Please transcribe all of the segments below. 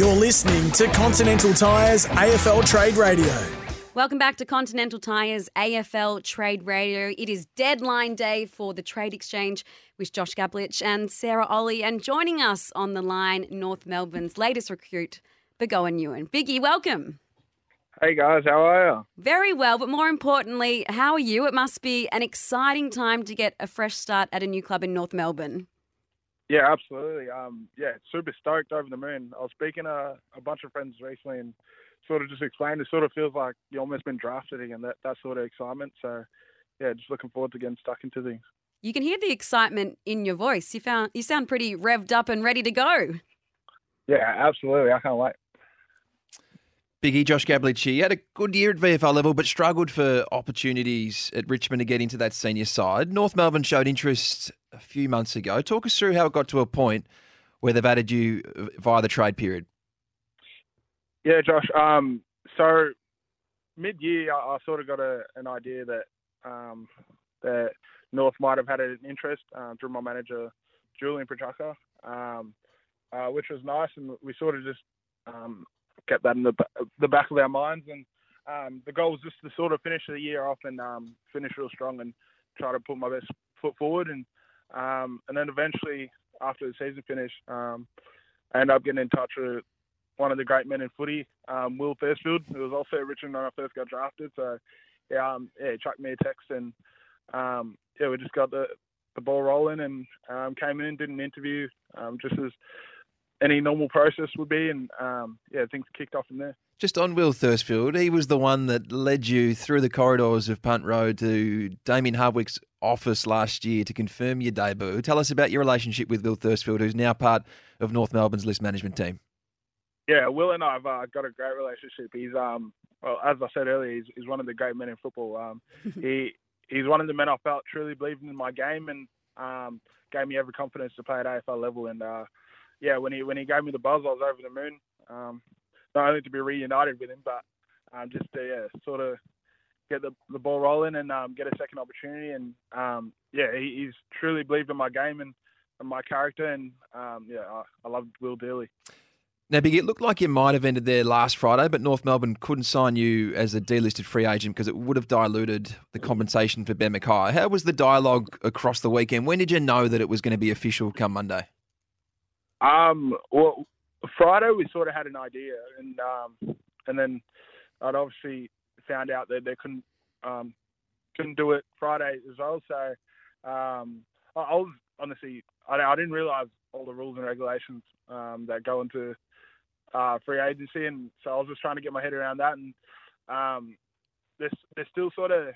You're listening to Continental Tires AFL Trade Radio. Welcome back to Continental Tires AFL Trade Radio. It is deadline day for the trade exchange with Josh Gabelich and Sarah Olle. And joining us on the line, North Melbourne's latest recruit, Bigoa Nyuon. Biggie, welcome. Hey guys, how are you? Very well, but more importantly, how are you? It must be an exciting time to get a fresh start at a new club in North Melbourne. Yeah, absolutely. Um, yeah, super stoked over the moon. I was speaking to a bunch of friends recently and sort of just explained it sort of feels like you almost been drafted again, that, that sort of excitement. So yeah, just looking forward to getting stuck into things. You can hear the excitement in your voice. You found you sound pretty revved up and ready to go. Yeah, absolutely. I can't wait. Biggie, Josh Gabelich, had a good year at VFL level, but struggled for opportunities at Richmond to get into that senior side. North Melbourne showed interest a few months ago. Talk us through how it got to a point where they've added you via the trade period. Yeah, Josh. Um, so mid-year, I, I sort of got a, an idea that um, that North might have had an interest uh, through my manager, Julian Petracca, um, uh, which was nice, and we sort of just um, kept that in the the back of our minds. And um, the goal was just to sort of finish the year off and um, finish real strong and try to put my best foot forward. And um, and then eventually, after the season finished, um, I ended up getting in touch with one of the great men in footy, um, Will Thursfield, who was also at Richmond when I first got drafted. So yeah, um, yeah, he chucked me a text and um, yeah, we just got the the ball rolling and um, came in, and did an interview, um, just as any normal process would be, and um, yeah, things kicked off from there. Just on Will Thursfield, he was the one that led you through the corridors of Punt Road to Damien Hardwick's office last year to confirm your debut. Tell us about your relationship with Will Thursfield, who's now part of North Melbourne's list management team. Yeah, Will and I've uh, got a great relationship. He's um, well, as I said earlier, he's, he's one of the great men in football. Um, he he's one of the men I felt truly believed in my game and um, gave me every confidence to play at AFL level. And uh, yeah, when he when he gave me the buzz, I was over the moon. Um, not only to be reunited with him, but um, just to yeah, sort of get the, the ball rolling and um, get a second opportunity. And um, yeah, he, he's truly believed in my game and, and my character. And um, yeah, I, I love Will dearly. Now, Big, it looked like you might have ended there last Friday, but North Melbourne couldn't sign you as a delisted free agent because it would have diluted the compensation for Ben McKay. How was the dialogue across the weekend? When did you know that it was going to be official come Monday? Um, well, Friday we sort of had an idea, and um, and then I'd obviously found out that they couldn't um, couldn't do it Friday as well. So um, I, I was honestly I, I didn't realise all the rules and regulations um, that go into uh, free agency, and so I was just trying to get my head around that. And um, this they still sort of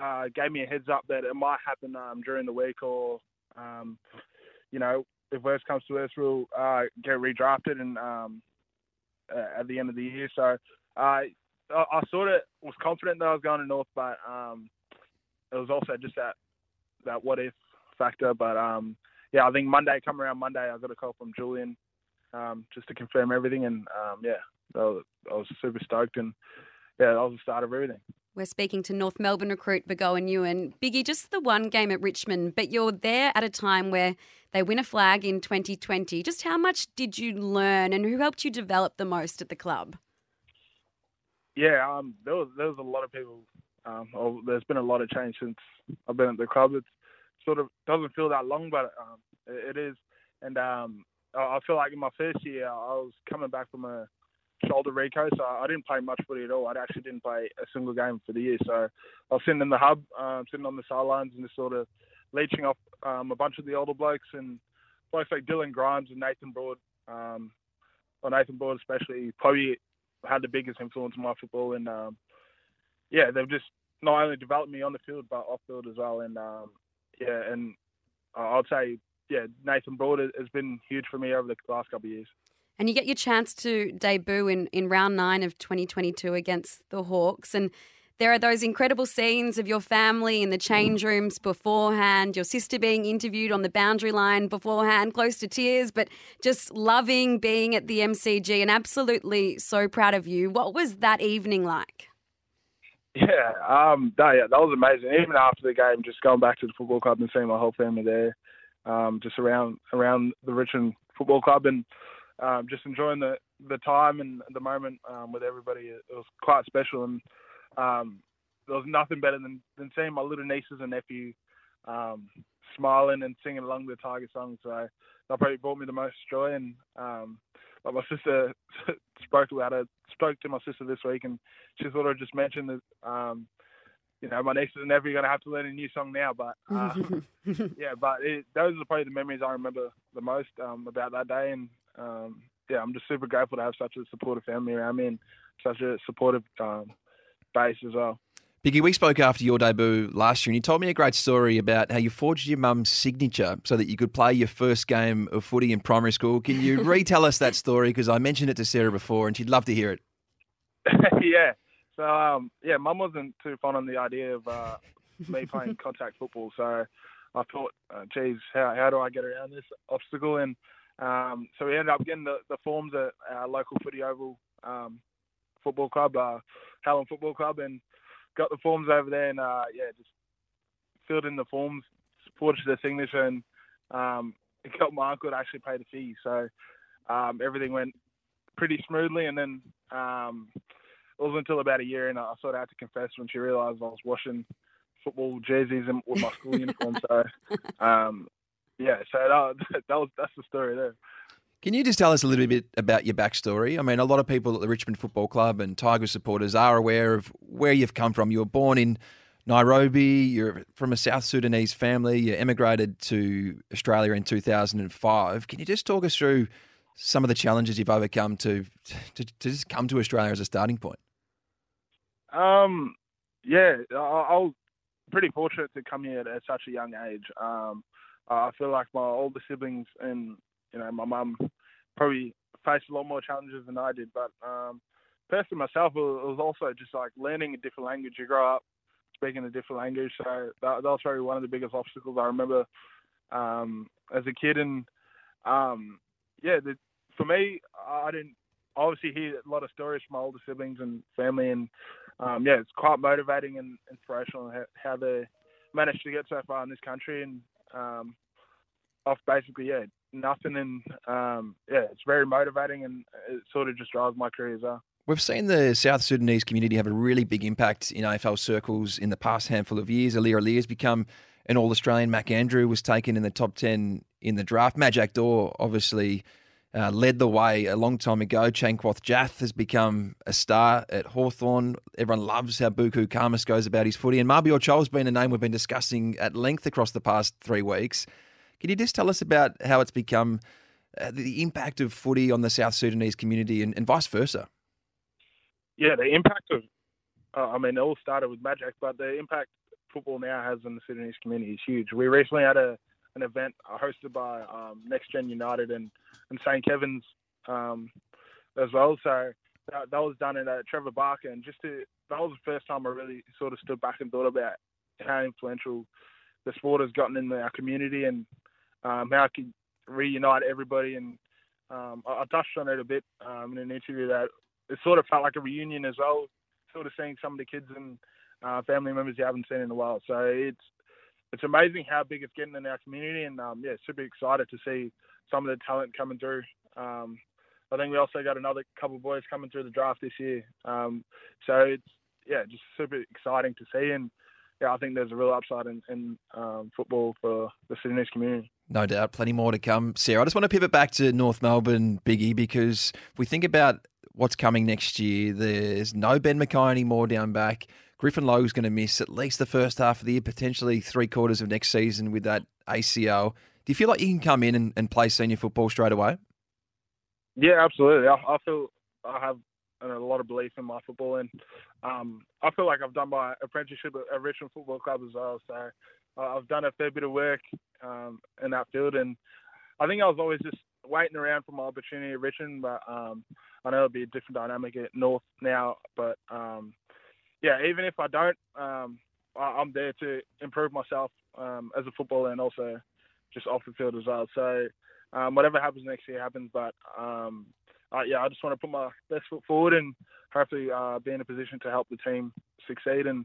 uh, gave me a heads up that it might happen um, during the week, or um, you know, if worst comes to worst, we'll uh, get redrafted and um, uh, at the end of the year. So uh, I, I sort of was confident that I was going to North, but um, it was also just that that what if factor. But um, yeah, I think Monday, come around Monday, I got a call from Julian um, just to confirm everything, and um, yeah, I was, I was super stoked, and yeah, that was the start of everything. We're speaking to North Melbourne recruit Bigoa Nyuon. Biggie, just the one game at Richmond, but you're there at a time where they win a flag in 2020. Just how much did you learn and who helped you develop the most at the club? Yeah, um, there was there was a lot of people. Um, there's been a lot of change since I've been at the club. It sort of doesn't feel that long, but um, it, it is. And um, I feel like in my first year, I was coming back from a shoulder reco, so I didn't play much footy at all. I actually didn't play a single game for the year. So I was sitting in the hub, um, sitting on the sidelines, and just sort of leeching off um, a bunch of the older blokes and blokes like Dylan Grimes and Nathan Broad. Um, well, Nathan Broad especially probably had the biggest influence on my football, and um, yeah, they've just not only developed me on the field but off field as well. And um, yeah, and I'll say yeah, Nathan Broad has been huge for me over the last couple of years. And you get your chance to debut in, in round nine of 2022 against the Hawks. And there are those incredible scenes of your family in the change rooms beforehand, your sister being interviewed on the boundary line beforehand, close to tears, but just loving being at the MCG and absolutely so proud of you. What was that evening like? Yeah, um, that, yeah, that was amazing. Even after the game, just going back to the football club and seeing my whole family there, um, just around around the Richmond Football Club, and um, just enjoying the the time and the moment um, with everybody. It, was quite special, and um, there was nothing better than, than seeing my little nieces and nephew um, smiling and singing along the Tiger song. So that probably brought me the most joy. And um, like my sister spoke about it, spoke to my sister this week, and she sort of just mentioned that. Um, you know, my nieces and nephew are going to have to learn a new song now, but uh, yeah, but it, those are probably the memories I remember the most um, about that day, and um, yeah, I'm just super grateful to have such a supportive family around me and such a supportive um, base as well. Biggie, we spoke after your debut last year, and you told me a great story about how you forged your mum's signature so that you could play your first game of footy in primary school. Can you retell us that story? Because I mentioned it to Sarah before, and she'd love to hear it. yeah. So, um, yeah, mum wasn't too fond on the idea of uh, me playing contact football. So I thought, uh, geez, how, how do I get around this obstacle? And um, so we ended up getting the, the forms at our local footy oval um, football club, uh, Hallam Football Club, and got the forms over there and uh, yeah, just filled in the forms, forged the signature, and um, it got my uncle to actually pay the fee. So um, everything went pretty smoothly, and then um, it wasn't until about a year, and I sort of had to confess when she realised I was washing football jerseys with my school uniform. So um, yeah, so that, that was that's the story there. Can you just tell us a little bit about your backstory? I mean, a lot of people at the Richmond Football Club and Tiger supporters are aware of where you've come from. You were born in Nairobi, you're from a South Sudanese family, you emigrated to Australia in 2005. Can you just talk us through some of the challenges you've overcome to to, to just come to Australia as a starting point? Um, yeah, I, I was pretty fortunate to come here at, such a young age. Um, I feel like my older siblings and you know my mum probably faced a lot more challenges than I did. But um, personally myself, it was also just like learning a different language. You grow up speaking a different language, so that, that was probably one of the biggest obstacles I remember um, as a kid. And um, yeah, the, for me, I didn't obviously hear a lot of stories from my older siblings and family, and um, yeah, it's quite motivating and inspirational how, how they managed to get so far in this country and um, off basically yeah nothing and um, yeah it's very motivating and it sort of just drives my career as well. We've seen the South Sudanese community have a really big impact in AFL circles in the past handful of years. Aliir has become an All Australian. Mac Andrew was taken in the top 10 in the draft. Majak Daw obviously uh, led the way a long time ago. Changkuoth Jath has become a star at Hawthorn. Everyone loves how Buku Khamis goes about his footy. And Mabior Chol has been a name we've been discussing at length across the past three weeks. Can you just tell us about how it's become uh, the impact of footy on the South Sudanese community and, and vice versa? Yeah, the impact of, uh, I mean, it all started with Majak, but the impact football now has on the Sudanese community is huge. We recently had a an event hosted by um, Next Gen United and, and St. Kevin's um, as well. So that, that was done in uh, Trevor Barker, and just to, that was the first time I really sort of stood back and thought about how influential the sport has gotten in our community and um, how it could reunite everybody. And um, I, I, touched on it a bit um, in an interview that it sort of felt like a reunion as well, sort of seeing some of the kids and uh, family members you haven't seen in a while. So it's it's amazing how big it's getting in our community, and um, yeah, super excited to see some of the talent coming through. Um, I think we also got another couple of boys coming through the draft this year. Um, so it's yeah, just super exciting to see, and yeah, I think there's a real upside in, in um, football for the Sudanese community. No doubt, plenty more to come. Sarah, I just want to pivot back to North Melbourne, Biggie, because if we think about what's coming next year, there's no Ben McKay anymore down back. Griffin Logue's going to miss at least the first half of the year, potentially three quarters of next season with that ACL. Do you feel like you can come in and, and play senior football straight away? Yeah, absolutely. I, I feel I have a lot of belief in my football, and um, I feel like I've done my apprenticeship at Richmond Football Club as well. So I've done a fair bit of work um, in that field, and I think I was always just waiting around for my opportunity at Richmond, but um, I know it'll be a different dynamic at North now. But um, yeah, even if I don't, um, I, am there to improve myself um, as a footballer and also just off the field as well. So um, whatever happens next year happens, but uh, yeah, I just want to put my best foot forward and hopefully uh, be in a position to help the team succeed and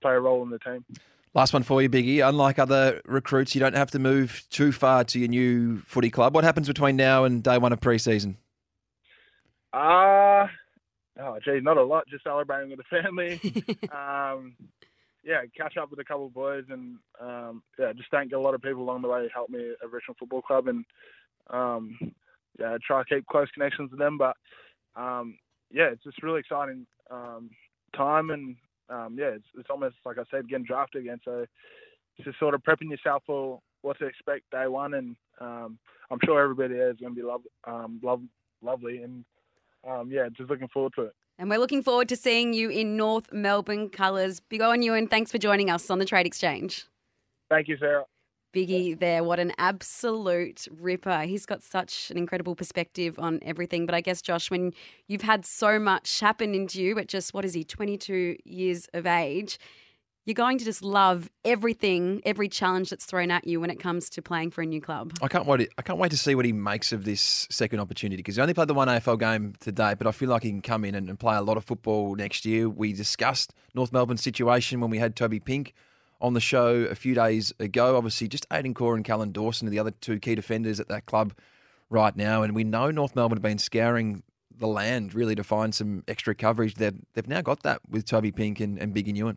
play a role in the team. Last one for you, Biggie. Unlike other recruits, you don't have to move too far to your new footy club. What happens between now and day one of pre-season? Uh, oh, geez, not a lot. Just celebrating with the family. um, yeah, catch up with a couple of boys, and um, yeah, just thank a lot of people along the way who helped me at Richmond Football Club, and um, yeah, try to keep close connections with them. But um, yeah, it's just really exciting um, time, and um, yeah, it's, it's almost like I said, getting drafted again. So it's just sort of prepping yourself for what to expect day one, and um, I'm sure everybody there is going to be love, um, love, lovely, and um, yeah, just looking forward to it. And we're looking forward to seeing you in North Melbourne colours. Bigoa Nyuon, and thanks for joining us on the Trade Exchange. Thank you, Sarah. Biggie there. What an absolute ripper. He's got such an incredible perspective on everything. But I guess, Josh, when you've had so much happen into you at just, what is he, 22 years of age, you're going to just love everything, every challenge that's thrown at you when it comes to playing for a new club. I can't wait. I can't wait to see what he makes of this second opportunity because he only played the one AFL game today, but I feel like he can come in and, and play a lot of football next year. We discussed North Melbourne's situation when we had Toby Pink on the show a few days ago. Obviously, just Aidan Corr and Callan Dawson are the other two key defenders at that club right now. And we know North Melbourne have been scouring the land really to find some extra coverage. They've, they've now got that with Toby Pink and, and Biggie Nyuon.